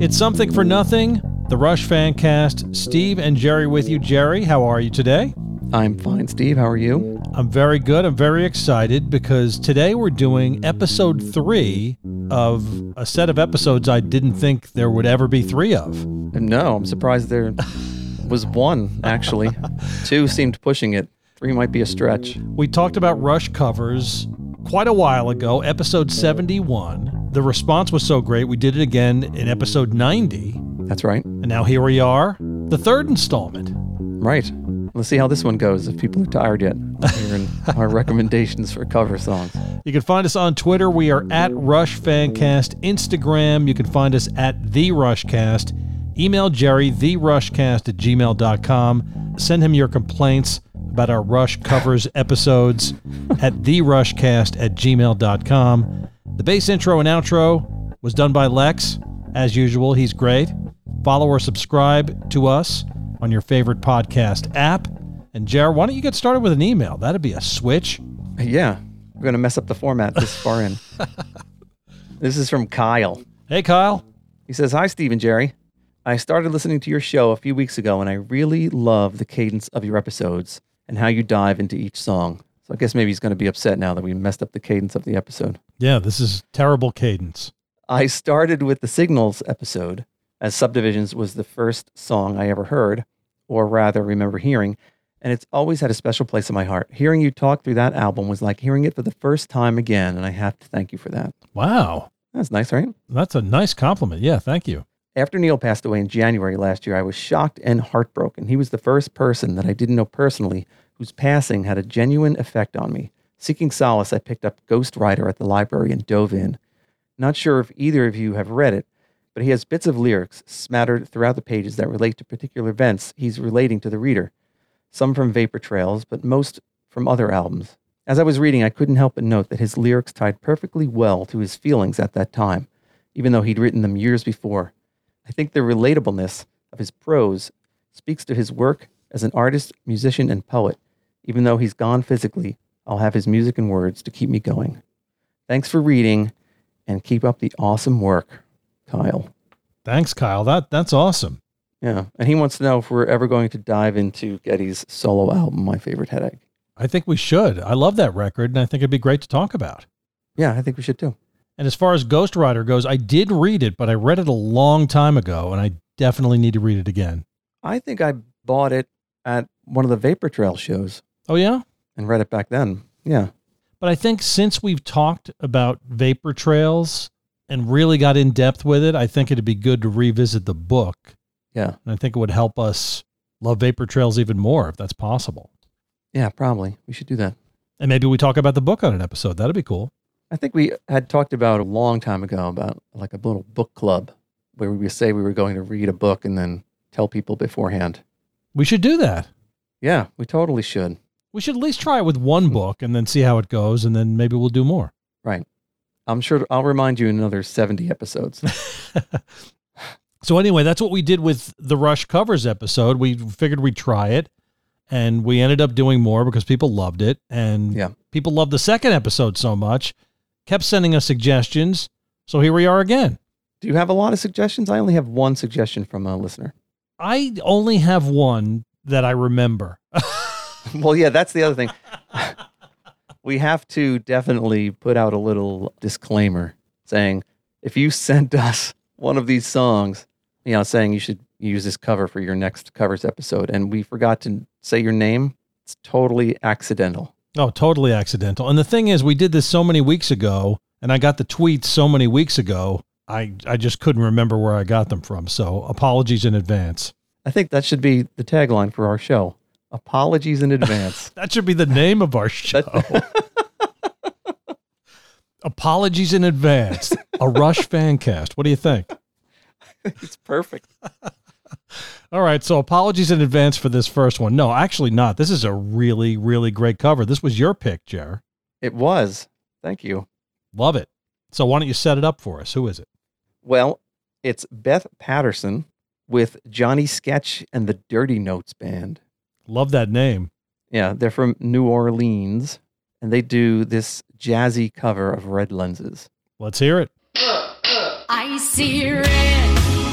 It's something for nothing. The Rush fan cast. Steve and Jerry with you. Jerry, how are you today? I'm fine, Steve. How are you? I'm very good. I'm very excited because today we're doing episode three of a set of episodes I didn't think there would ever be three of. No, I'm surprised there was one, actually. Two seemed pushing it. Three might be a stretch. We talked about Rush covers quite a while ago, episode 71. The response was so great, we did it again in episode 90. That's right. And now here we are, the third installment. Right. Let's see how this one goes if people are tired yet hearing our recommendations for cover songs. You can find us on Twitter. We are at Rush Fancast. Instagram, you can find us at The Rushcast. Email Jerry, therushcast at gmail.com. Send him your complaints about our Rush covers episodes at therushcast at gmail.com. The bass intro and outro was done by Lex. As usual, he's great. Follow or subscribe to us on your favorite podcast app. And Jared, why don't you get started with an email? That'd be a switch. Yeah, we're going to mess up the format this far in. this is from Kyle. Hey, Kyle. He says, Hi, Steve and Jerry. I started listening to your show a few weeks ago and I really love the cadence of your episodes and how you dive into each song. So I guess maybe he's going to be upset now that we messed up the cadence of the episode. Yeah, this is terrible cadence. I started with the Signals episode, as Subdivisions was the first song I ever heard, or rather remember hearing, and it's always had a special place in my heart. Hearing you talk through that album was like hearing it for the first time again, and I have to thank you for that. Wow. That's nice, right? That's a nice compliment. Yeah, thank you. After Neil passed away in January last year, I was shocked and heartbroken. He was the first person that I didn't know personally whose passing had a genuine effect on me. Seeking solace, I picked up Ghost Rider at the library and dove in. Not sure if either of you have read it, but he has bits of lyrics smattered throughout the pages that relate to particular events he's relating to the reader. Some from Vapor Trails, but most from other albums. As I was reading, I couldn't help but note that his lyrics tied perfectly well to his feelings at that time, even though he'd written them years before. I think the relatableness of his prose speaks to his work as an artist, musician, and poet. Even though he's gone physically, I'll have his music and words to keep me going. Thanks for reading and keep up the awesome work, Kyle. Thanks, Kyle. That that's awesome. Yeah. And he wants to know if we're ever going to dive into Geddy's solo album, My Favorite Headache. I think we should. I love that record, and I think it'd be great to talk about. Yeah, I think we should too. And as far as Ghost Rider goes, I did read it, but I read it a long time ago, and I definitely need to read it again. I think I bought it at one of the Vapor Trail shows Oh, yeah? and read it back then. Yeah. But I think since we've talked about vapor trails and really got in depth with it, I think it'd be good to revisit the book. Yeah. And I think it would help us love vapor trails even more if that's possible. Yeah, probably. We should do that. And maybe we talk about the book on an episode. That'd be cool. I think we had talked about a long time ago about like a little book club where we say we were going to read a book and then tell people beforehand. We should do that. Yeah, we totally should. We should at least try it with one hmm. book and then see how it goes, and then maybe we'll do more. Right. I'm sure I'll remind you in another 70 episodes. So anyway, that's what we did with the Rush covers episode. We figured we'd try it, and we ended up doing more because people loved it, and Yeah. people loved the second episode so much, kept sending us suggestions. So here we are again. do you have a lot of suggestions? I only have one suggestion from a listener. I only have one that I remember. well, yeah, that's the other thing. we have to definitely put out a little disclaimer saying if you sent us one of these songs, you know, saying you should use this cover for your next covers episode, and we forgot to say your name, it's totally accidental. Oh, totally accidental. And the thing is, we did this so many weeks ago, and I got the tweets so many weeks ago. I, I just couldn't remember where I got them from. So apologies in advance. I think that should be the tagline for our show. Apologies in advance. That should be the name of our show. apologies in advance. A Rush fan cast. What do you think? it's perfect. All right. So apologies in advance for this first one. No, actually not. This is a really, really great cover. This was your pick, Jer. It was. Thank you. Love it. So why don't you set it up for us? Who is it? Well, it's Beth Patterson with Johnny Sketch and the Dirty Notes Band. Love that name. Yeah, they're from New Orleans, and they do this jazzy cover of Red Lenses. Let's hear it. I see red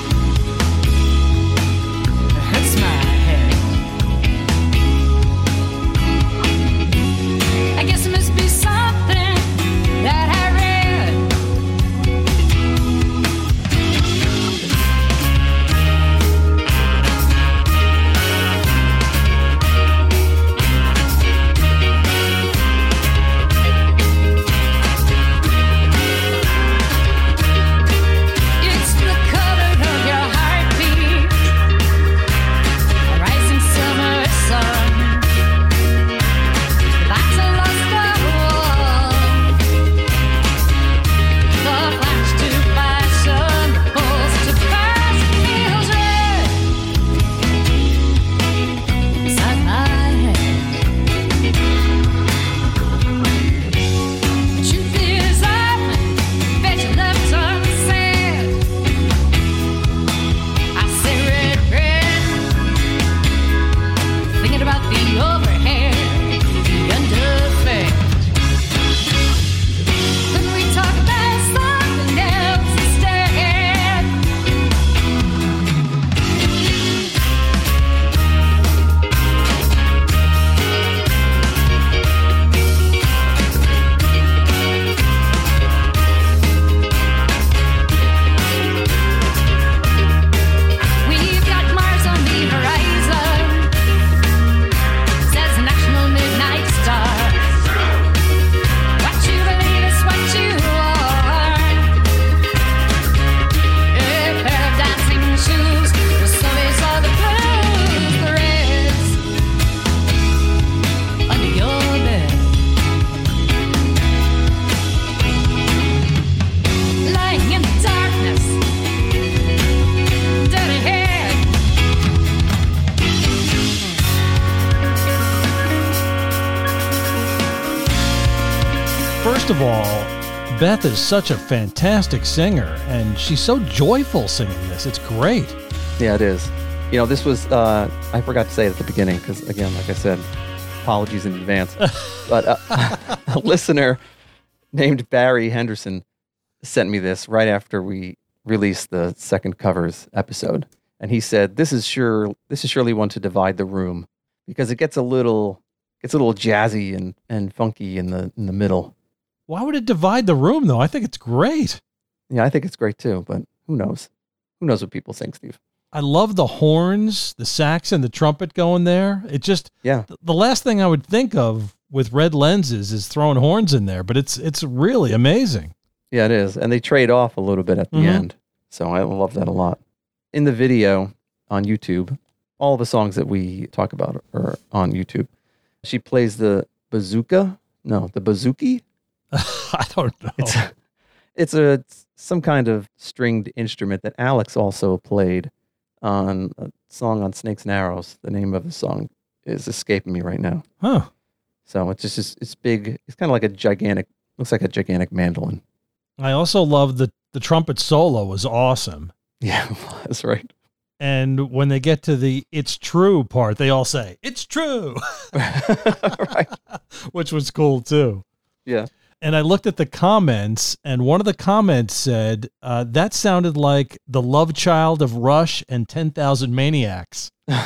Beth is such a fantastic singer, and she's so joyful singing this. It's great. Yeah, it is. You know, this was, uh, I forgot to say it at the beginning because, again, like I said, apologies in advance. but uh, a listener named Barry Henderson sent me this right after we released the second covers episode. And he said, This is sure this is surely one to divide the room because it gets a little gets a little jazzy and, and funky in the in the middle. Why would it divide the room though? I think it's great. Yeah, I think it's great too, but who knows? Who knows what people think, Steve? I love the horns, the sax, and the trumpet going there. It just Yeah. th- the last thing I would think of with red lenses is throwing horns in there, but it's it's really amazing. Yeah, it is. And they trade off a little bit at the Mhm. end. So I love that a lot. In the video on YouTube, all the songs that we talk about are on YouTube. She plays the bazooka. No, the bazooki. I don't know. It's a, it's a it's some kind of stringed instrument that Alex also played on a song on Snakes and Arrows. The name of the song is escaping me right now. huh. So it's just it's, it's big. It's kind of like a gigantic. Looks like a gigantic mandolin. I also love the the trumpet solo was awesome. Yeah, that's right. And when they get to the it's true part, they all say, It's true, right. which was cool too. Yeah. And I looked at the comments, and one of the comments said, uh, That sounded like the love child of Rush and 10,000 Maniacs. and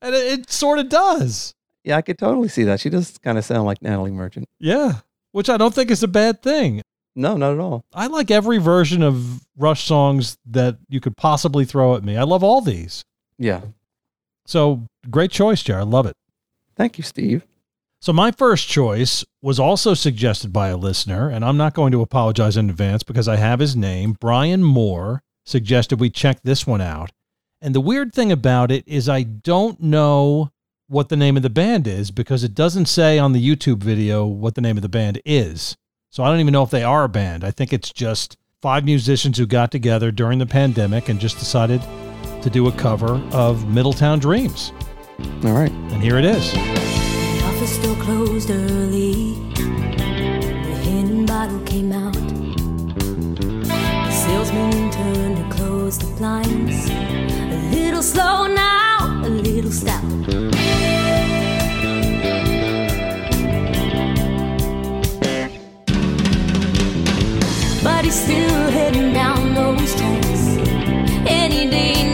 it, it sort of does. Yeah, I could totally see that. She does kind of sound like Natalie Merchant. Yeah. Which I don't think is a bad thing. No, not at all. I like every version of Rush songs that you could possibly throw at me. I love all these. Yeah. So great choice, Jared. I love it. Thank you, Steve. So my first choice was also suggested by a listener, and I'm not going to apologize in advance because I have his name. Brian Moore suggested we check this one out. And the weird thing about it is I don't know what the name of the band is because it doesn't say on the YouTube video what the name of the band is. So I don't even know if they are a band. I think it's just five musicians who got together during the pandemic and just decided to do a cover of Middletown Dreams. All right. And here it is. Door closed early. The hidden bottle came out. The salesman turned to close the blinds. A little slow now, a little stout. But he's still heading down those tracks. Any day now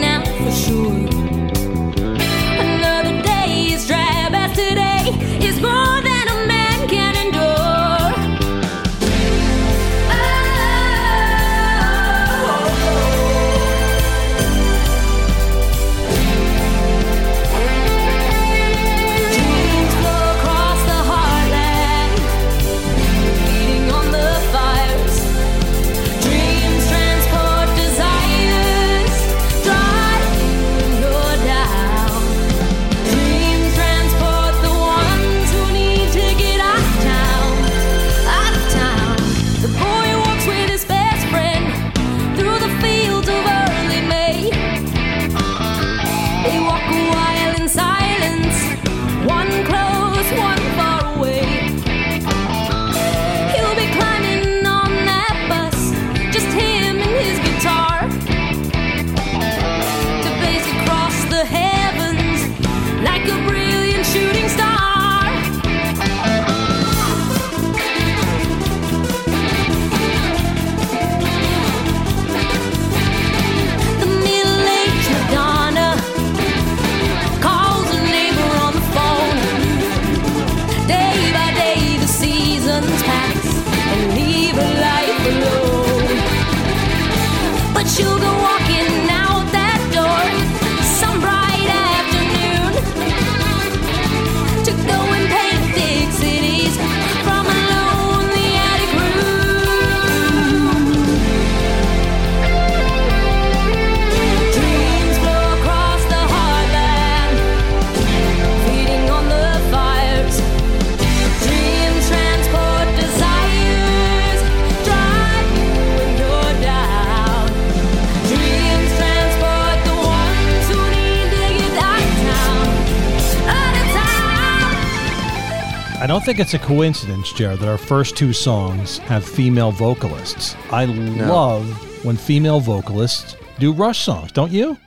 don't think it's a coincidence, Jared, that our first two songs have female vocalists. I love when female vocalists do Rush songs, don't you?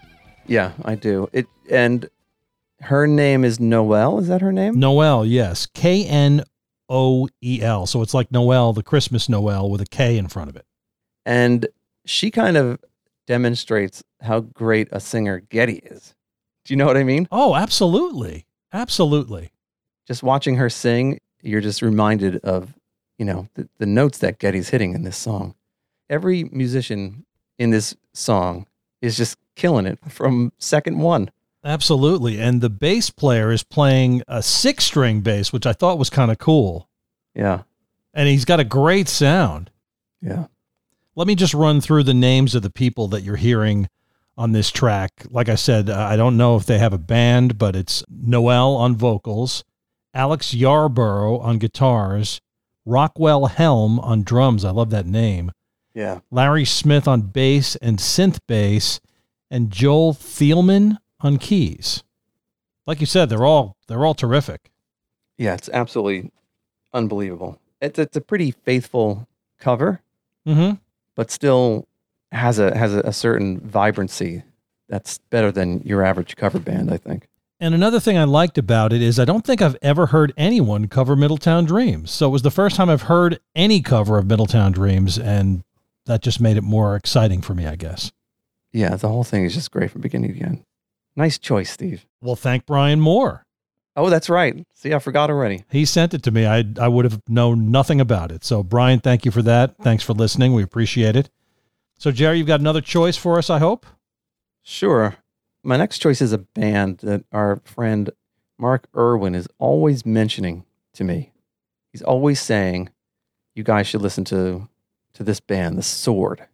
Yeah, I do. It and her name is Noelle. Is that her name? Noel, yes. K N O E L. So it's like Noel, the Christmas Noel with a K in front of it. And she kind of demonstrates how great a singer Geddy is. Do you know what I mean? Oh, absolutely. Absolutely. Just watching her sing, you're just reminded of, you know, the, the notes that Geddy's hitting in this song. Every musician in this song is just killing it from second one. Absolutely. And the bass player is playing a six string bass, which I thought was kind of cool. Yeah. And he's got a great sound. Yeah. Let me just run through the names of the people that you're hearing on this track. Like I said, uh, I don't know if they have a band, but it's Knoel on vocals, Alex Yarborough on guitars, Rockwell Helm on drums. I love that name. Yeah. Larry Smith on bass and synth bass, and Joel Thielman on keys. Like you said, they're all they're all terrific. Yeah. It's absolutely unbelievable. It's, it's a pretty faithful cover, Mm-hmm. but still has a has a, a certain vibrancy that's better than your average cover band, I think. And another thing I liked about it is I don't think I've ever heard anyone cover Middletown Dreams. So it was the first time I've heard any cover of Middletown Dreams, and that just made it more exciting for me, I guess. Yeah, the whole thing is just great from beginning to end. Nice choice, Steve. Well, thank Brian Moore. Oh, that's right. See, I forgot already. He sent it to me. I I would have known nothing about it. So Brian, thank you for that. Thanks for listening. We appreciate it. So Jerry, you've got another choice for us, I hope. Sure. My next choice is a band that our friend Mark Irwin is always mentioning to me. He's always saying, "You guys should listen to to this band, The Sword."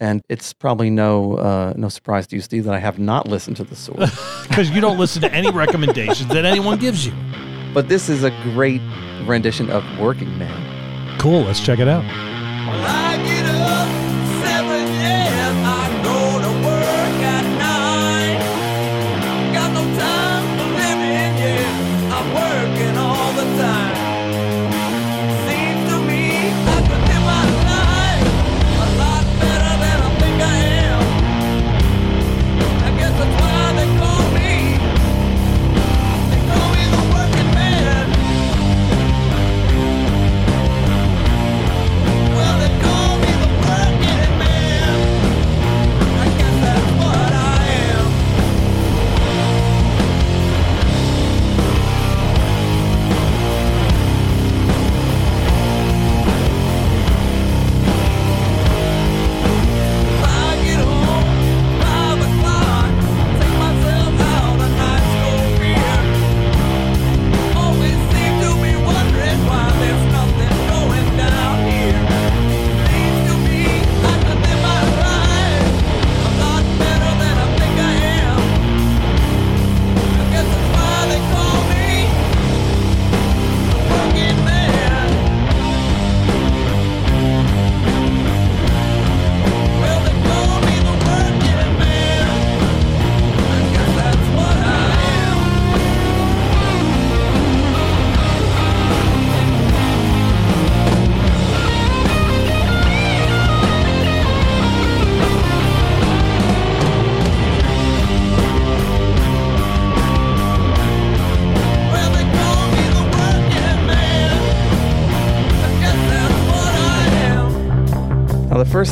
And it's probably no uh, no surprise to you, Steve, that I have not listened to The Sword. Because you don't listen to any recommendations that anyone gives you. but this is a great rendition of Working Man. Cool. Let's check it out.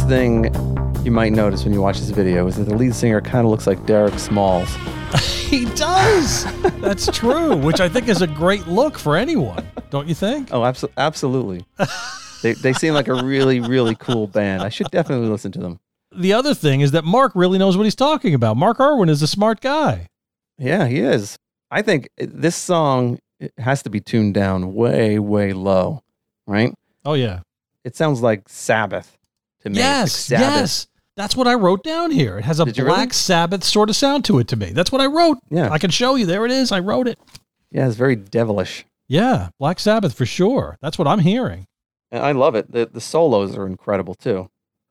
First thing you might notice when you watch this video is that the lead singer kind of looks like Derek Smalls. He does. That's true, which I think is a great look for anyone, don't you think? Oh, abso- absolutely. they, they seem like a really, really cool band. I should definitely listen to them. The other thing is that Mark really knows what he's talking about. Mark Irwin is a smart guy. Yeah, he is. I think uh, this song has to be tuned down way, way low, right? Oh yeah. It sounds like Sabbath to me. Yes, Sabbath. yes. That's what I wrote down here. It has a Did Black really? Sabbath sort of sound to it to me. That's what I wrote. Yeah. I can show you. There it is. I wrote it. Yeah, it's very devilish. Yeah, Black Sabbath for sure. That's what I'm hearing. And I love it. The, the solos are incredible too.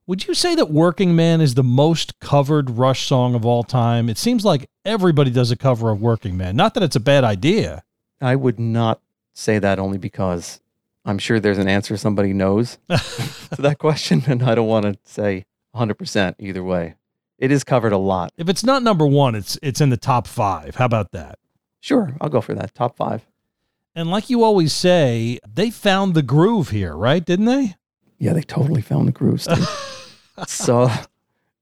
Would you say that Working Man is the most covered Rush song of all time? It seems like everybody does a cover of Working Man. Not that it's a bad idea. I would not say that only because I'm sure there's an answer somebody knows to that question, and I don't want to say 100% either way. It is covered a lot. If it's not number one, it's it's in the top five. How about that? Sure, I'll go for that. Top five. And like you always say, they found the groove here, right? Didn't they? Yeah, they totally found the groove. so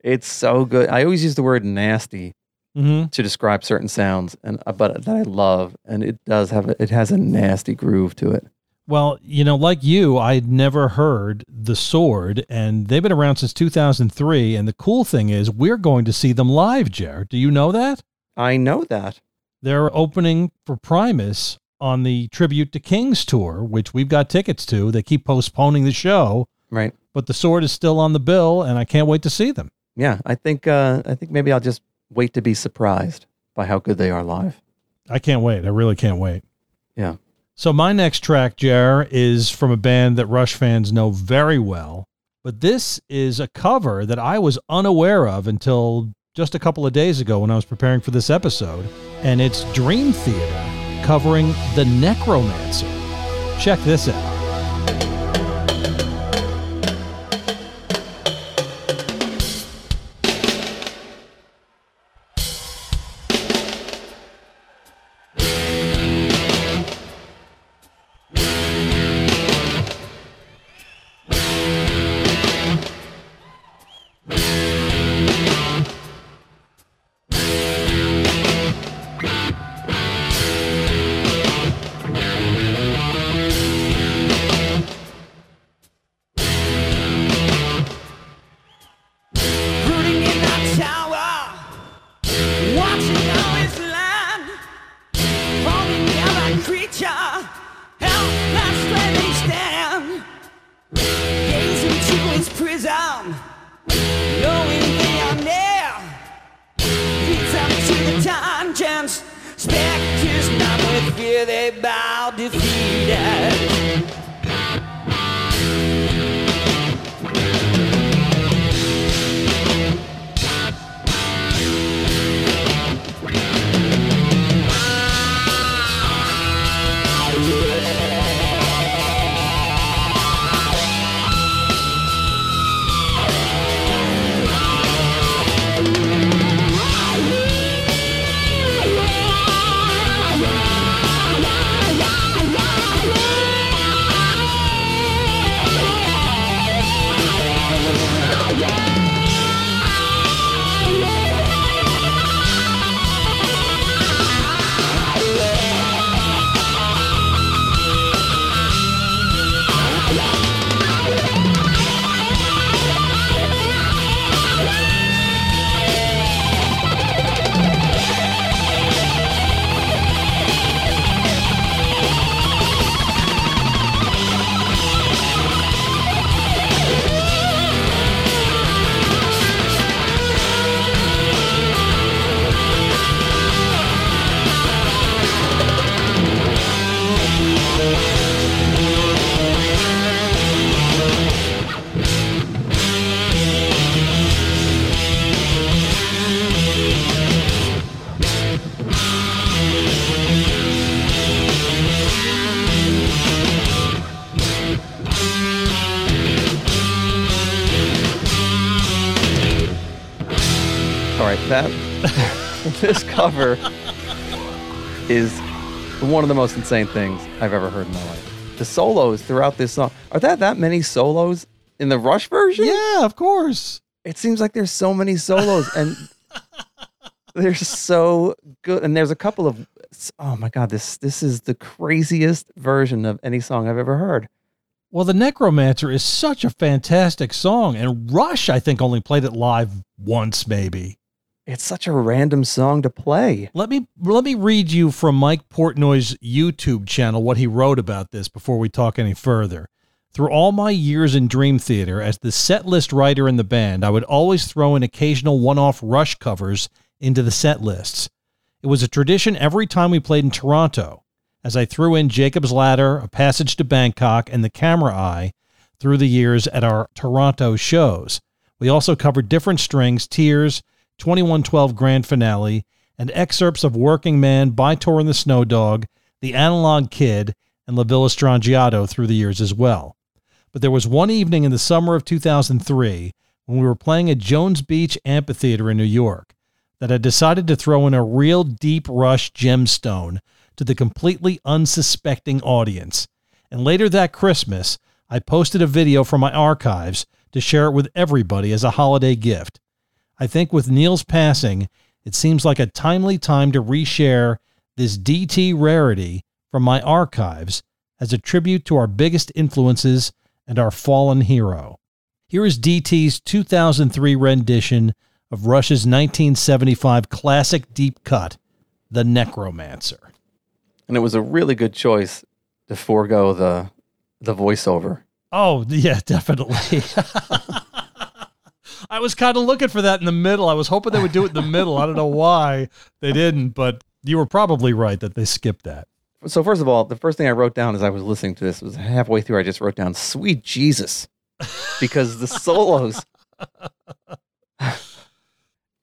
it's so good. I always use the word nasty Mm-hmm. to describe certain sounds, and uh, but that I love, and it does have a, it has a nasty groove to it. Well, you know, like you, I'd never heard the Sword, and they've been around since 2003. And the cool thing is, we're going to see them live, Jared. Do you know that? I know that. They're opening for Primus on the Tribute to Kings tour, which we've got tickets to. They keep postponing the show, Right. but the Sword is still on the bill, and I can't wait to see them. Yeah, I think uh, I think maybe I'll just wait to be surprised by how good they are live. I can't wait. I really can't wait. Yeah. So my next track, Jer, is from a band that Rush fans know very well. But this is a cover that I was unaware of until just a couple of days ago when I was preparing for this episode. And it's Dream Theater covering The Necromancer. Check this out. Cover is one of the most insane things I've ever heard in my life. The solos throughout this song are that that many solos in the Rush version? Yeah, of course. It seems like there's so many solos and they're so good. And there's a couple of oh my god, this this is the craziest version of any song I've ever heard. Well, The Necromancer is such a fantastic song, and Rush, I think, only played it live once, maybe. It's such a random song to play. Let me let me read you from Mike Portnoy's YouTube channel what he wrote about this before we talk any further. Through all my years in Dream Theater as the set list writer in the band, I would always throw in occasional one-off Rush covers into the set lists. It was a tradition every time we played in Toronto, as I threw in Jacob's Ladder, A Passage to Bangkok, and The Camera Eye through the years at our Toronto shows. We also covered different strings, Tears, 2112 Grand Finale, and excerpts of Working Man, By Tor and the Snow Dog, The Analog Kid, and La Villa Strangiato through the years as well. But there was one evening in the summer of 2003 when we were playing at Jones Beach Amphitheater in New York that I decided to throw in a real deep rush gemstone to the completely unsuspecting audience. And later that Christmas, I posted a video from my archives to share it with everybody as a holiday gift. I think with Neil's passing, it seems like a timely time to reshare this DT rarity from my archives as a tribute to our biggest influences and our fallen hero. Here is DT's 2003 rendition of Rush's 1975 classic deep cut, The Necromancer. And it was a really good choice to forego the the voiceover. Oh, yeah, definitely. I was kind of looking for that in the middle. I was hoping they would do it in the middle. I don't know why they didn't, but you were probably right that they skipped that. So first of all, the first thing I wrote down as I was listening to this was halfway through. I just wrote down "Sweet Jesus," because the solos,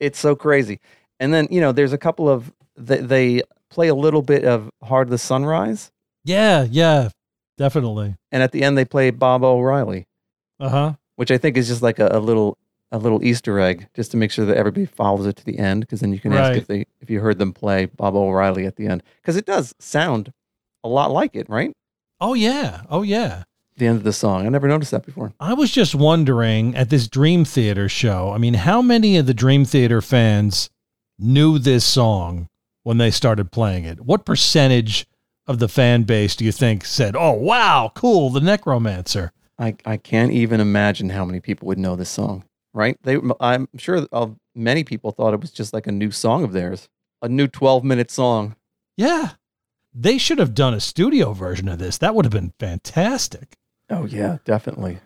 it's so crazy. And then you know, there's a couple of they, they play a little bit of "Hard the Sunrise," Yeah, yeah, definitely. and at the end they play Baba O'Riley, Uh huh. which I think is just like a, a little a little Easter egg, just to make sure that everybody follows it to the end. Because then you can ask if they if you heard them play Baba O'Riley at the end, because it does sound a lot like it, right? Oh, yeah. Oh, yeah. The end of the song. I never noticed that before. I was just wondering at this Dream Theater show, I mean, how many of the Dream Theater fans knew this song when they started playing it? What percentage of the fan base do you think said, oh, wow, cool, the Necromancer? I, I can't even imagine how many people would know this song, right? They, I'm sure of many people thought it was just like a new song of theirs, a new 12 minute song. Yeah. They should have done a studio version of this. That would have been fantastic. Oh, yeah, definitely.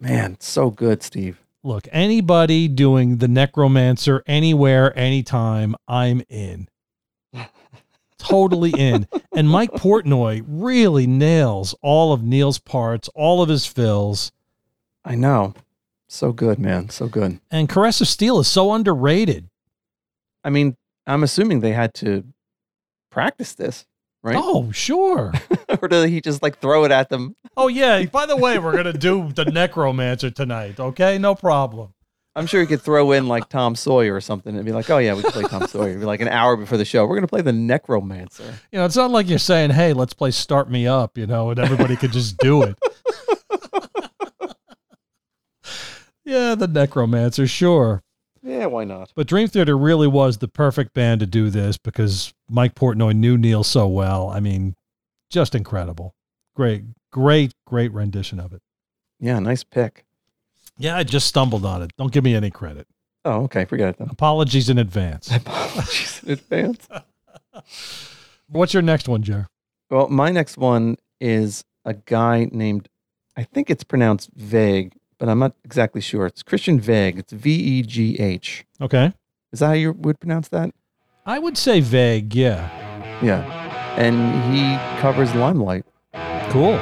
Man, so good, Steve. Look, anybody doing the Necromancer anywhere, anytime, I'm in. totally in. And Mike Portnoy really nails all of Neil's parts, all of his fills. I know. So good, man. So good. And Caress of Steel is so underrated. I mean, I'm assuming they had to practice this, right? Oh, sure. or did he just like throw it at them? Oh, yeah. By the way, we're going to do the Necromancer tonight. Okay. No problem. I'm sure he could throw in like Tom Sawyer or something and be like, oh, yeah, we can play Tom Sawyer. It'd be like an hour before the show. We're going to play the Necromancer. You know, it's not like you're saying, hey, let's play Start Me Up, you know, and everybody could just do it. Yeah, the Necromancer, sure. Yeah, why not? But Dream Theater really was the perfect band to do this because Mike Portnoy knew Neil so well. I mean, just incredible. Great, great, great rendition of it. Yeah, nice pick. Yeah, I just stumbled on it. Don't give me any credit. Oh, okay. Forget it then. Apologies in advance. Apologies in advance. What's your next one, Jer? Well, my next one is a guy named, I think it's pronounced Vague, but I'm not exactly sure. It's Christian Vague. It's V E G H. Okay. Is that how you would pronounce that? I would say vague. Yeah. Yeah. And he covers Limelight. Cool.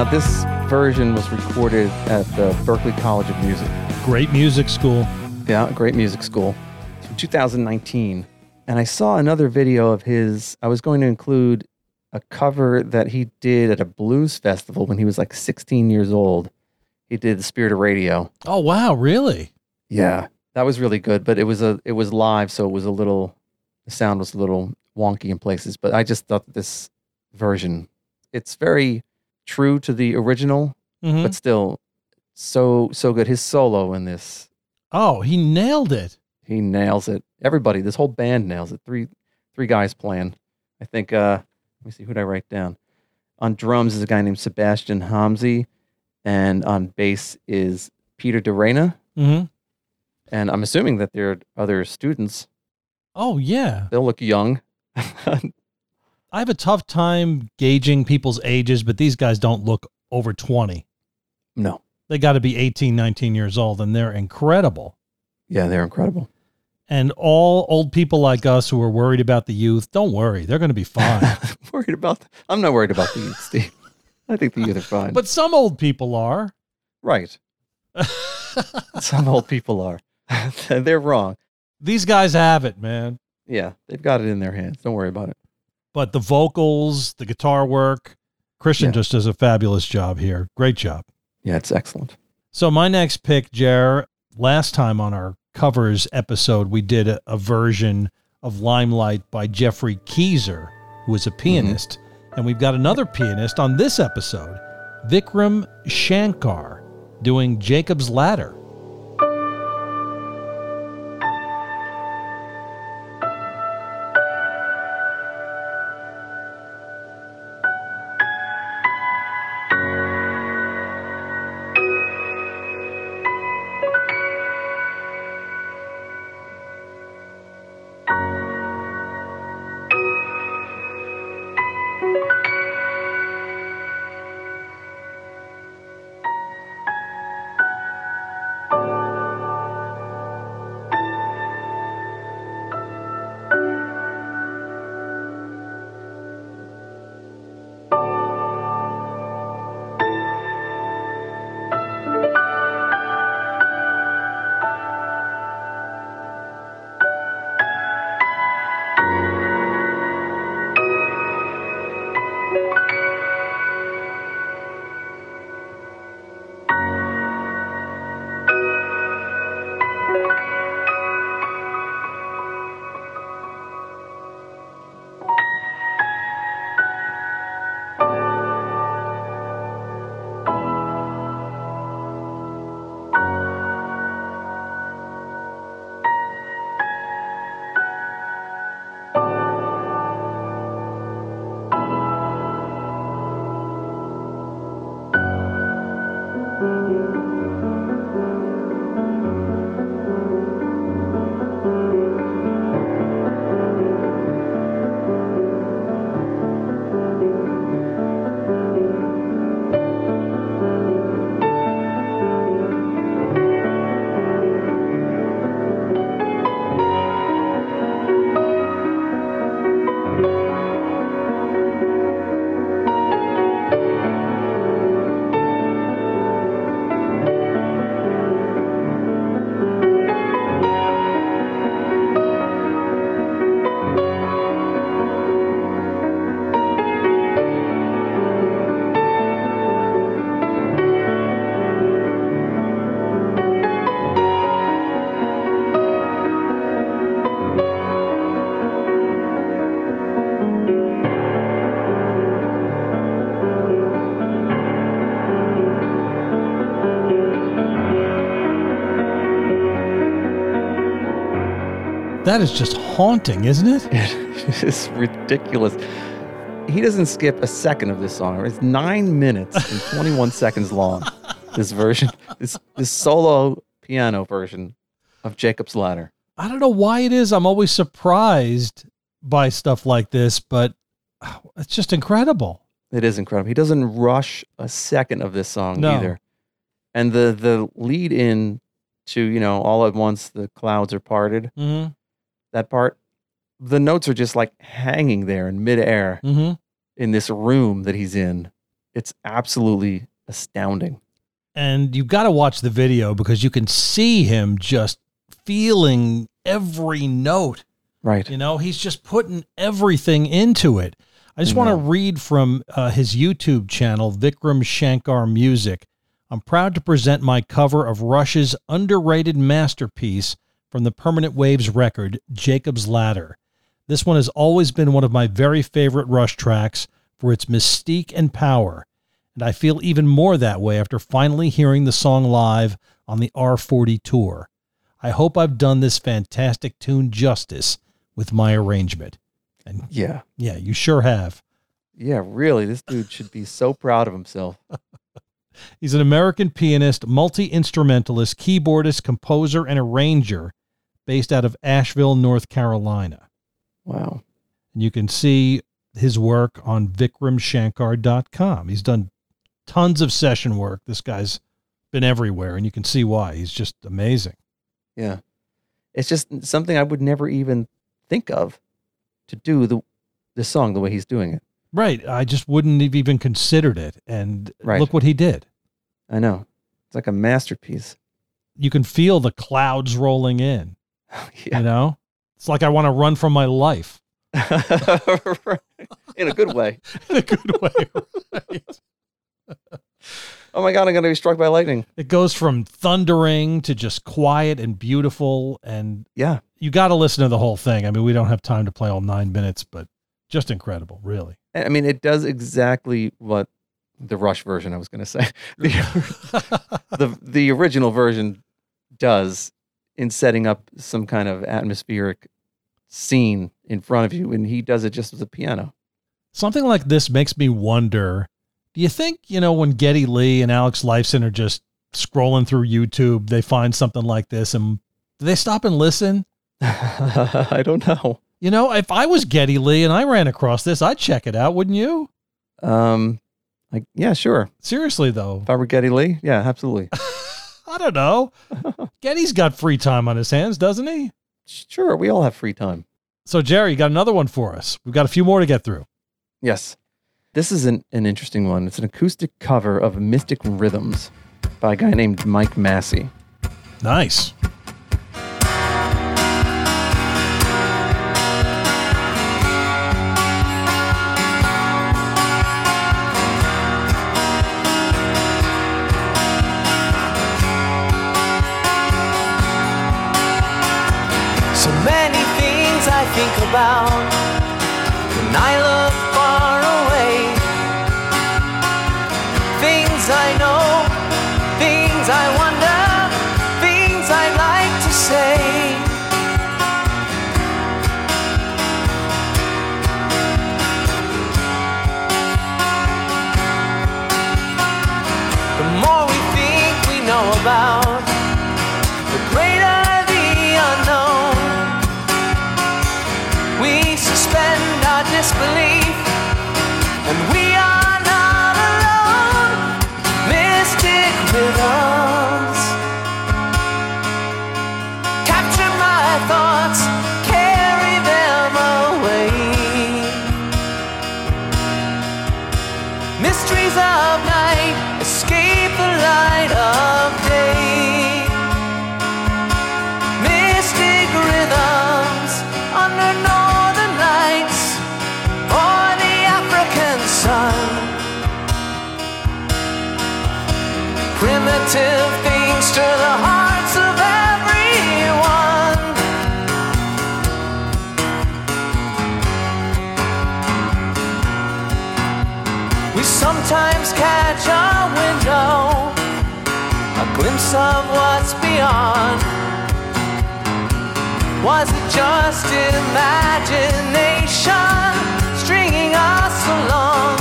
Now, this version was recorded at the Berklee College of Music. Great music school. Yeah, great music school. It's from 2019. And I saw another video of his. I was going to include a cover that he did at a blues festival when he was like 16 years old. He did The Spirit of Radio. Oh wow, really? Yeah, that was really good, but it was a it was live, so it was a little the sound was a little wonky in places. But I just thought this version, it's very true to the original, Mhm. but still so so good. His solo in this, oh, he nailed it. he nails it. Everybody, this whole band nails it. Three three guys playing. I think. uh Let me see who did I write down. On drums is a guy named Sebastian Hamzi, and on bass is Peter DeReyna. hmm And I'm assuming that there are other students. Oh yeah. They'll look young. I have a tough time gauging people's ages, but these guys don't look over 20. no. They got to be 18, 19 years old, and they're incredible. Yeah, they're incredible. And all old people like us who are worried about the youth, don't worry. They're going to be fine. worried about. the? I'm not worried about the youth, Steve. I think the youth are fine. but some old people are. right, some old people are. they're wrong. These guys have it, man. Yeah, they've got it in their hands. Don't worry about it. But the vocals, the guitar work, Christian Yeah. just does a fabulous job here. Great job. Yeah, it's excellent. So my next pick, Jer, last time on our covers episode, we did a, a version of Limelight by Geoffrey Keezer, who is a mm-hmm. pianist. And we've got another pianist on this episode, Vikram Shankar, doing Jacob's Ladder. That is just haunting, isn't it? It is ridiculous. He doesn't skip a second of this song. It's nine minutes and 21 seconds long. This version, this this solo piano version of Jacob's Ladder. I don't know why it is. I'm always surprised by stuff like this, but it's just incredible. It is incredible. He doesn't rush a second of this song No. either. And the the lead in to, you know, all at once the clouds are parted, Mm that part, the notes are just like hanging there in midair hmm. Mm hmm. in this room that he's in. It's absolutely astounding. And you've got to watch the video because you can see him just feeling every note. Right. You know, he's just putting everything into it. I just want to read from uh, his YouTube channel, Vikram Shankar Music. I'm proud to present my cover of Rush's underrated masterpiece from the Permanent Waves record, Jacob's Ladder. This one has always been one of my very favorite Rush tracks for its mystique and power, and I feel even more that way after finally hearing the song live on the R40 tour. I hope I've done this fantastic tune justice with my arrangement. And Yeah. yeah, you sure have. Yeah, really. This dude should be so proud of himself. He's an American pianist, multi instrumentalist, keyboardist, composer, and arranger based out of Asheville, North Carolina. Wow. And you can see his work on vikramshankar.com. He's done tons of session work. This guy's been everywhere, and you can see why. He's just amazing. Yeah. It's just something I would never even think of to do the the song the way he's doing it. Right. I just wouldn't have even considered it. And Right. look what he did. I know. It's like a masterpiece. You can feel the clouds rolling in, yeah. you know? It's like I want to run from my life. In a good way. in a good way. Right? Oh my god, I'm gonna be struck by lightning. It goes from thundering to just quiet and beautiful. And Yeah. you got to listen to the whole thing. I mean, we don't have time to play all nine minutes, but just incredible, really. I mean, it does exactly what the Rush version I was gonna say. The, the the original version does in setting up some kind of atmospheric scene in front of you, and he does it just with a piano. Something like this makes me wonder do you think, you know, when Geddy Lee and Alex Lifeson are just scrolling through YouTube, they find something like this and do they stop and listen? I don't know. You know, if I was Geddy Lee and I ran across this, I'd check it out, wouldn't you? Um, like yeah, sure. Seriously, though. If I were Geddy Lee, yeah, absolutely. I don't know. Geddy's got free time on his hands, doesn't he? sure, we all have free time. So, Jerry, you got another one for us. We've got a few more to get through. Yes. This is an, an interesting one. It's an acoustic cover of Mystic Rhythms by a guy named Mike Massé. Nice. Think about. When I look Mystic rhythms catch a window, a glimpse of what's beyond. Was it just imagination stringing us along?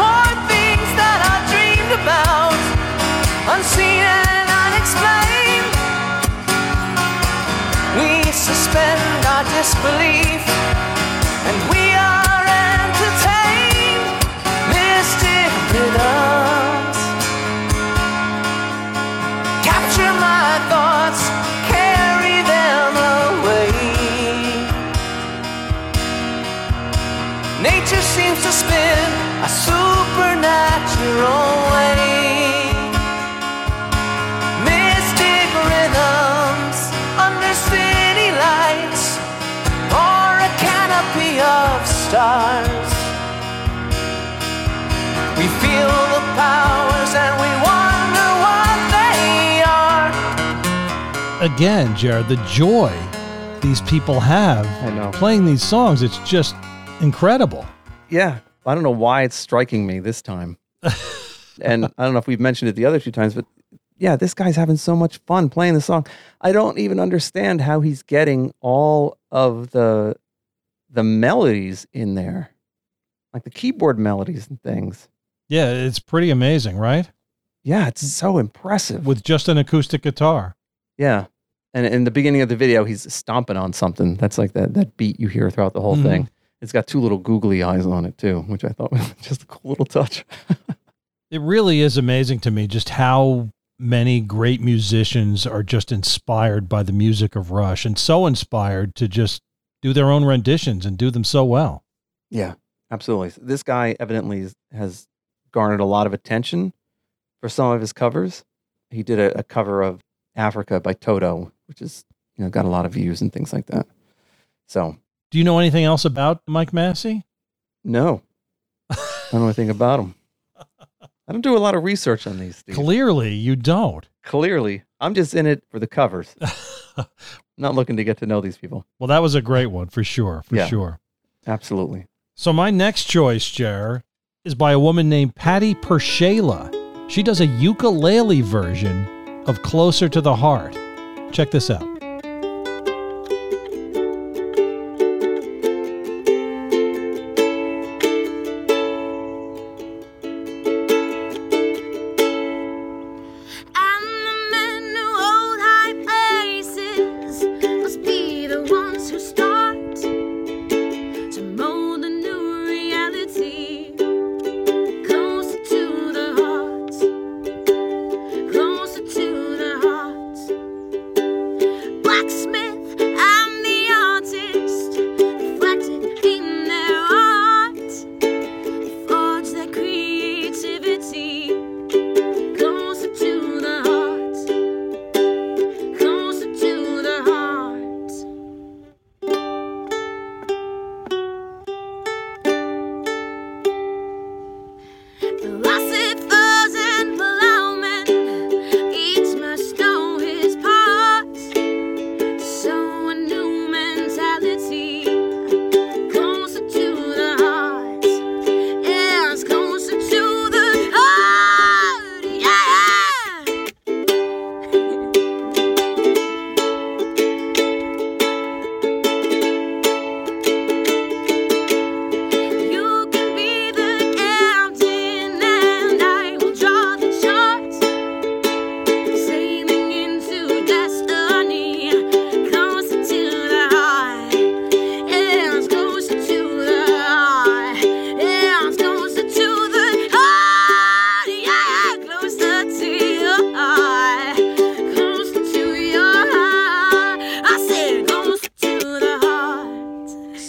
More things that are dreamed about, unseen and unexplained. We suspend our disbelief and we us. Capture my thoughts, carry them away. Nature seems to spin a supernatural way. Mystic rhythms under city lights, or a canopy of stars. Again, Jared, the joy these people have I know. playing these songs. It's just incredible. Yeah. I don't know why it's striking me this time. and I don't know if we've mentioned it the other two times, but yeah, this guy's having so much fun playing the song. I don't even understand how he's getting all of the the melodies in there. Like the keyboard melodies and things. Yeah, it's pretty amazing, right? Yeah, it's so impressive. With just an acoustic guitar. Yeah. And in the beginning of the video, he's stomping on something. That's like that, that beat you hear throughout the whole Mhm. thing. It's got two little googly eyes on it too, which I thought was just a cool little touch. It really is amazing to me just how many great musicians are just inspired by the music of Rush and so inspired to just do their own renditions and do them so well. Yeah, absolutely. This guy evidently has garnered a lot of attention for some of his covers. He did a, a cover of Africa by Toto, which is, you know, got a lot of views and things like that. So, Do you know anything else about Mike Massé? no, I don't know anything about him. I don't do a lot of research on these. Steve. Clearly, you don't. Clearly, I'm just in it for the covers. Not looking to get to know these people. Well, that was a great one for sure. For Yeah. sure. Absolutely. So my next choice, Jer, is by a woman named Patty PerShayla. She does a ukulele version of Closer to the Heart. Check this out.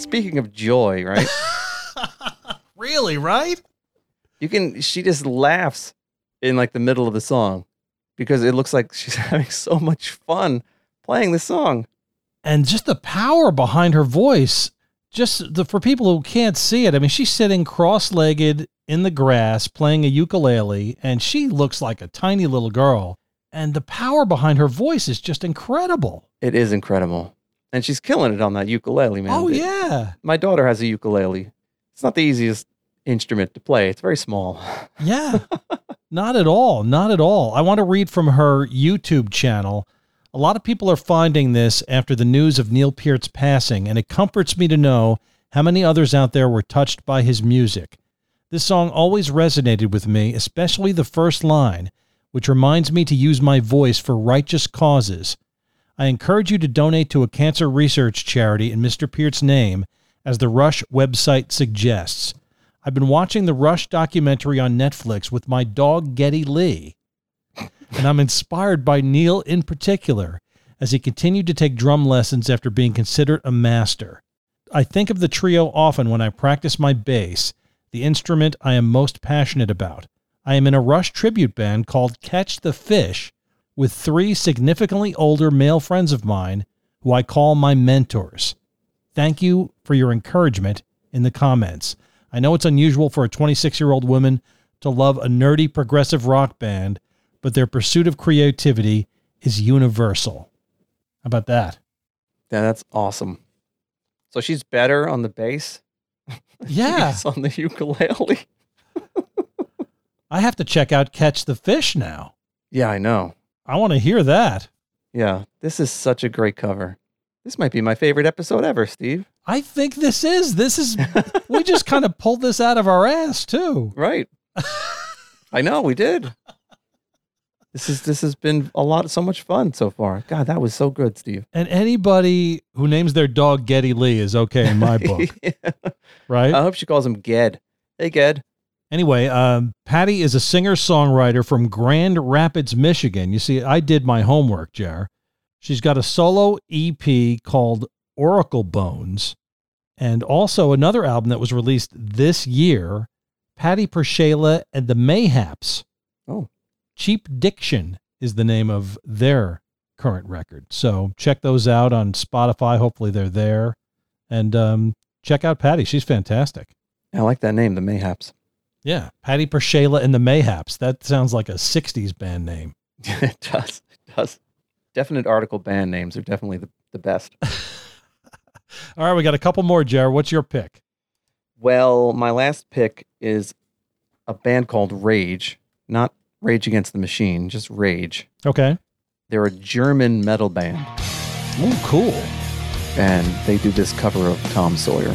Speaking of joy, right? Really, right? you can she just laughs in like the middle of the song because it looks like she's having so much fun playing the song. And just the power behind her voice, just the, for people who can't see it. I mean, she's sitting cross-legged in the grass playing a ukulele, and she looks like a tiny little girl. And the power behind her voice is just incredible. It is incredible. And she's killing it on that ukulele, man. oh It- yeah, My daughter has a ukulele. It's not the easiest instrument to play. It's very small. Yeah. not at all. Not at all. I want to read from her YouTube channel. A lot of people are finding this after the news of Neil Peart's passing, and it comforts me to know how many others out there were touched by his music. This song always resonated with me, especially the first line, which reminds me to use my voice for righteous causes. I encourage you to donate to a cancer research charity in Mr. Peart's name, as the Rush website suggests. I've been watching the Rush documentary on Netflix with my dog Geddy Lee, and I'm inspired by Neil in particular as he continued to take drum lessons after being considered a master. I think of the trio often when I practice my bass, the instrument I am most passionate about. I am in a Rush tribute band called Catch the Fish with three significantly older male friends of mine who I call my mentors. Thank you for your encouragement in the comments. I know it's unusual for a 26 year old woman to love a nerdy progressive rock band, but their pursuit of creativity is universal. How about that? Yeah, that's awesome. So she's better on the bass. Yeah. On the ukulele. I have to check out Catch the Fish now. Yeah, I know. I want to hear that. Yeah, this is such a great cover. This might be my favorite episode ever, Steve. I think this is. This is. we just kind of pulled this out of our ass too. Right. I know we did. This is this has been a lot so much fun so far. God, that was so good, Steve. And anybody who names their dog Geddy Lee is okay in my book, Yeah. right? I hope she calls him Ged. Hey, Ged. Anyway, um, Patty is a singer songwriter from Grand Rapids, Michigan. You see, I did my homework, Jar. She's got a solo EP called Oracle Bones, and also another album that was released this year Patty PerShayla and the Mayhaps. Oh. Cheap Diction is the name of their current record. So check those out on Spotify. Hopefully they're there. And um, check out Patty. She's fantastic. I like that name, the Mayhaps. Yeah, Patty PerShayla and the Mayhaps. That sounds like a '60s band name. it does. It does. Definite article band names are definitely the, the best. All right, we got a couple more. Jared, what's your pick? Well, my last pick is a band called Rage, not Rage Against the Machine, just Rage. Okay. They're a German metal band, Oh, cool. and they do this cover of Tom Sawyer.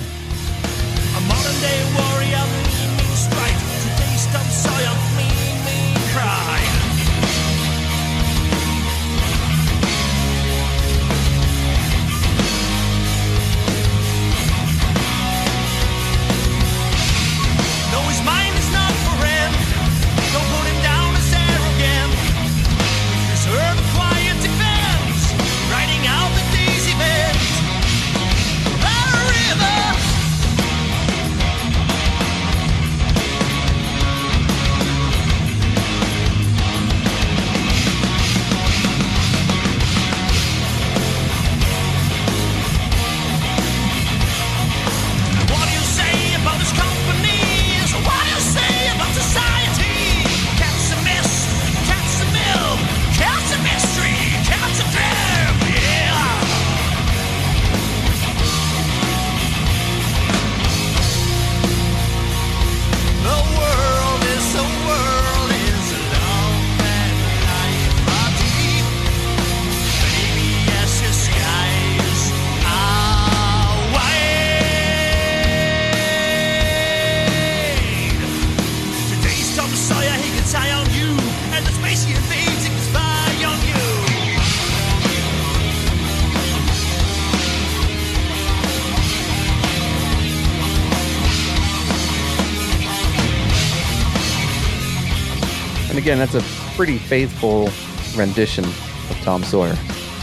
Again, that's a pretty faithful rendition of Tom Sawyer.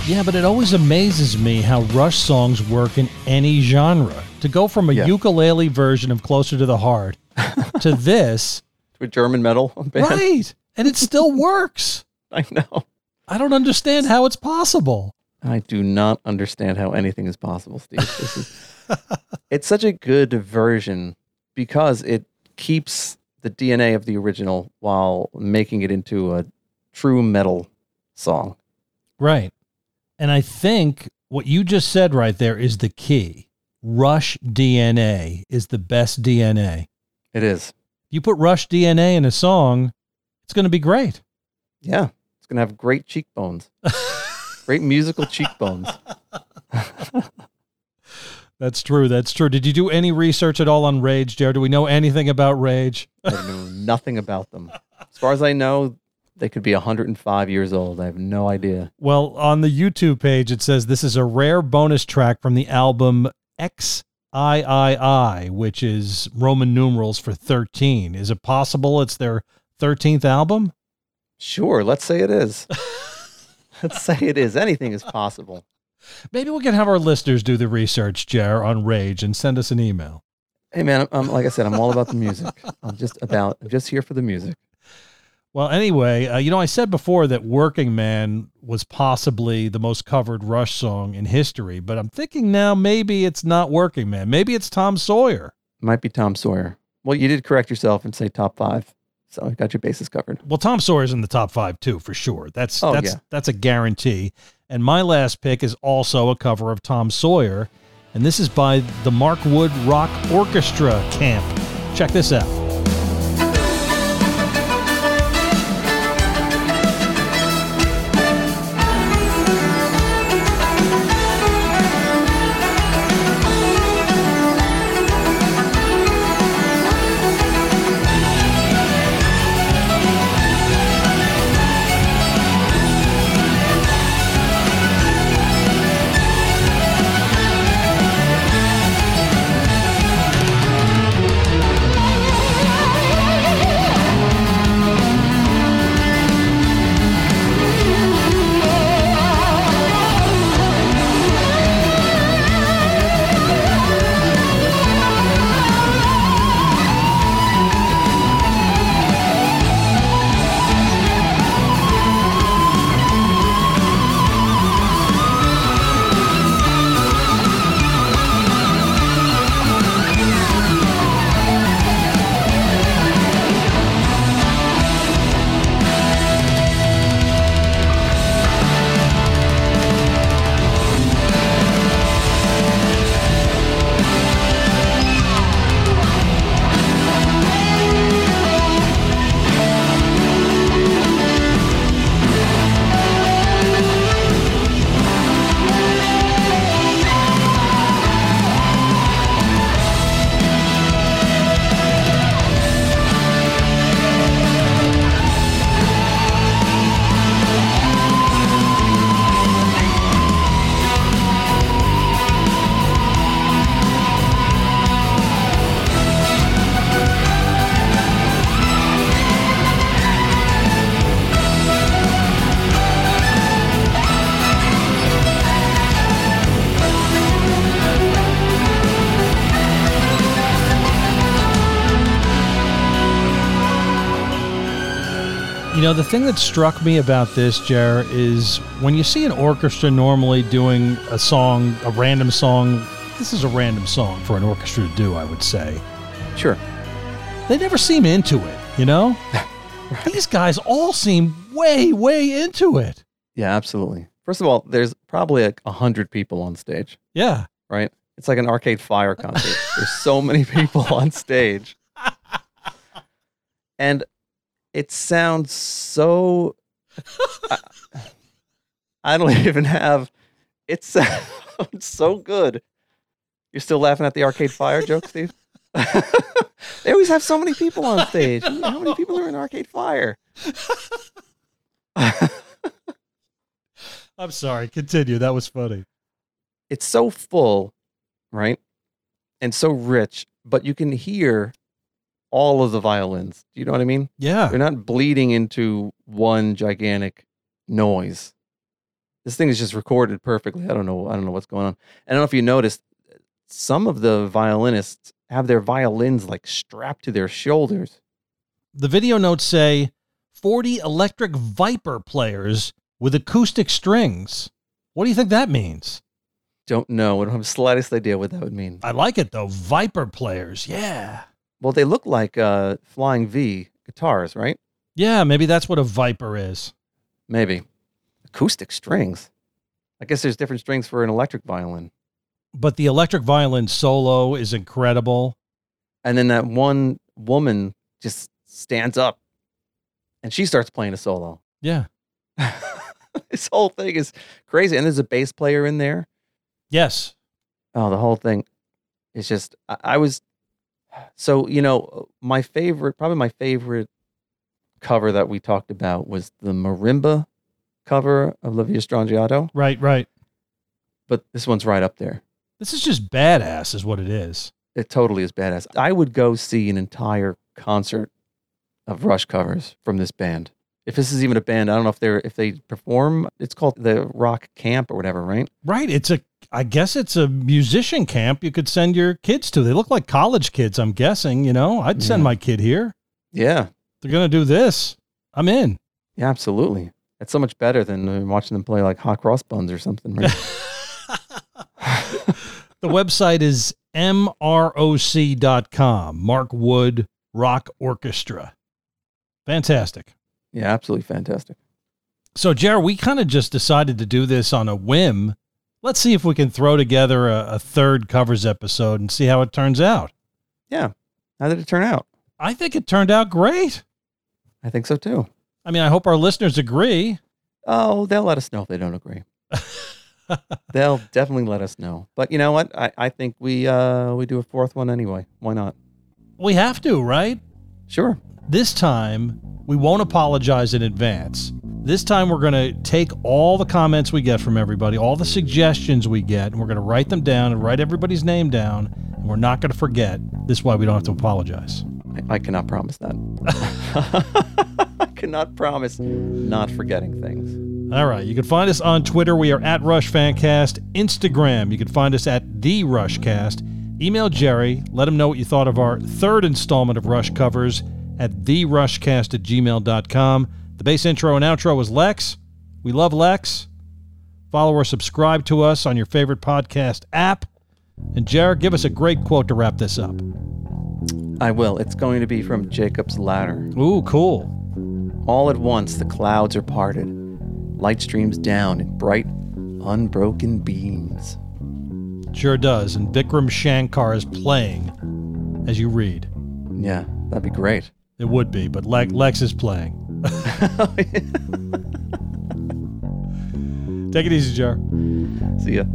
Yeah, but it always amazes me how Rush songs work in any genre. To go from a Yeah. ukulele version of Closer to the Heart to this, To a German metal band. right? And it still works. I know. I don't understand how it's possible. I do not understand how anything is possible, Steve. This is it's such a good version because it keeps the DNA of the original while making it into a true metal song. Right. And I think what you just said right there is the key. Rush DNA is the best DNA. It is. You put Rush DNA in a song, it's going to be great. Yeah. It's gonna have great cheekbones. great musical cheekbones. That's true. That's true. Did you do any research at all on Rage, Jared? Do we know anything about Rage? I know nothing about them. As far as I know, they could be 105 years old. I have no idea. Well, on the YouTube page, it says this is a rare bonus track from the album XIII, which is Roman numerals for 13. Is it possible it's their 13th album? Sure, let's say it is. let's say it is. Anything is possible. Maybe we can have our listeners do the research, Jer, on Rage and send us an email. Hey man, I'm, like I said, I'm all about the music. I'm just about, I'm just here for the music. Well, anyway, uh, you know, I said before that Working Man was possibly the most covered Rush song in history, but I'm thinking now maybe it's not Working Man. Maybe it's Tom Sawyer. Might be Tom Sawyer. Well, you did correct yourself and say top five. So I got your bases covered. Well, Tom Sawyer's in the top five too, for sure. That's Oh, that's yeah. that's a guarantee. And my last pick is also a cover of Tom Sawyer, and this is by the Mark Wood Rock Orchestra Camp. Check this out. You know, the thing that struck me about this, Jer, is when you see an orchestra normally doing a song, a random song, this is a random song for an orchestra to do, I would say. Sure. They never seem into it, you know? These guys all seem way, way into it. Yeah, absolutely. First of all, there's probably like a hundred people on stage, Yeah. right? It's like an Arcade Fire concert. there's so many people on stage, and it sounds so. I, I don't even have. It sounds so good. You're still laughing at the Arcade Fire joke, Steve? they always have so many people on stage. How many people are in Arcade Fire? I'm sorry. Continue. That was funny. it's so full, right? And so rich, but you can hear all of the violins. Do you know what I mean? Yeah. They're not bleeding into one gigantic noise. This thing is just recorded perfectly. I don't know. I don't know what's going on. I don't know if you noticed, some of the violinists have their violins like strapped to their shoulders. The video notes say 40 electric Viper players with acoustic strings. What do you think that means? Don't know. I don't have the slightest idea what that would mean. I like it though. Viper players. Yeah. Well, they look like uh, Flying V guitars, right? Yeah, maybe that's what a Viper is. Maybe. Acoustic strings. I guess there's different strings for an electric violin. But the electric violin solo is incredible. And then that one woman just stands up and she starts playing a solo. Yeah. this whole thing is crazy. And there's a bass player in there. Yes. Oh, the whole thing is just, I, I was, so, you know, my favorite, probably my favorite cover that we talked about was the marimba cover of La Villa Strangiato, Right, right. but this one's right up there. This is just badass, is what it is. It totally is badass. I would go see an entire concert of Rush covers from this band. If this is even a band, I don't know if they're if they perform. It's called the Rock Camp or whatever, right? Right. It's a, I guess it's a musician camp you could send your kids to. They look like college kids, I'm guessing. You know, I'd send Yeah. my kid here. Yeah, They're going to do this. I'm in. yeah, absolutely. It's so much better than uh, watching them play like hot cross buns or something, right? The website is mroc.com, Mark Wood Rock Orchestra. Fantastic. Yeah, absolutely fantastic. So, Jared, we kind of just decided to do this on a whim. Let's see if we can throw together a, a third covers episode and see how it turns out. Yeah. How did it turn out? I think it turned out great. I think so too. I mean, I hope our listeners agree. Oh, they'll let us know if they don't agree. they'll definitely let us know. But you know what? I, I think we uh we do a fourth one anyway. Why not? We have to, right? Sure. This time, we won't apologize in advance. This time, we're going to take all the comments we get from everybody, all the suggestions we get, and we're going to write them down and write everybody's name down. And we're not going to forget. This is why we don't have to apologize. I, I cannot promise that. I cannot promise not forgetting things. All right. You can find us on Twitter. We are at Rush Fancast. Instagram. You can find us at The Rushcast. Email Jerry. Let him know what you thought of our third installment of Rush covers at TheRushcast at gmail.com. The bass intro and outro was Lex. We love Lex. Follow or subscribe to us on your favorite podcast app. And Jared, give us a great quote to wrap this up. I will. It's going to be from Jacob's Ladder. Ooh, cool. All at once the clouds are parted. Light streams down in bright, unbroken beams. Sure does. And Vikram Shankar is playing as you read. Yeah, that'd be great. It would be, but Le- Lex is playing. Take it easy, Jar. See ya.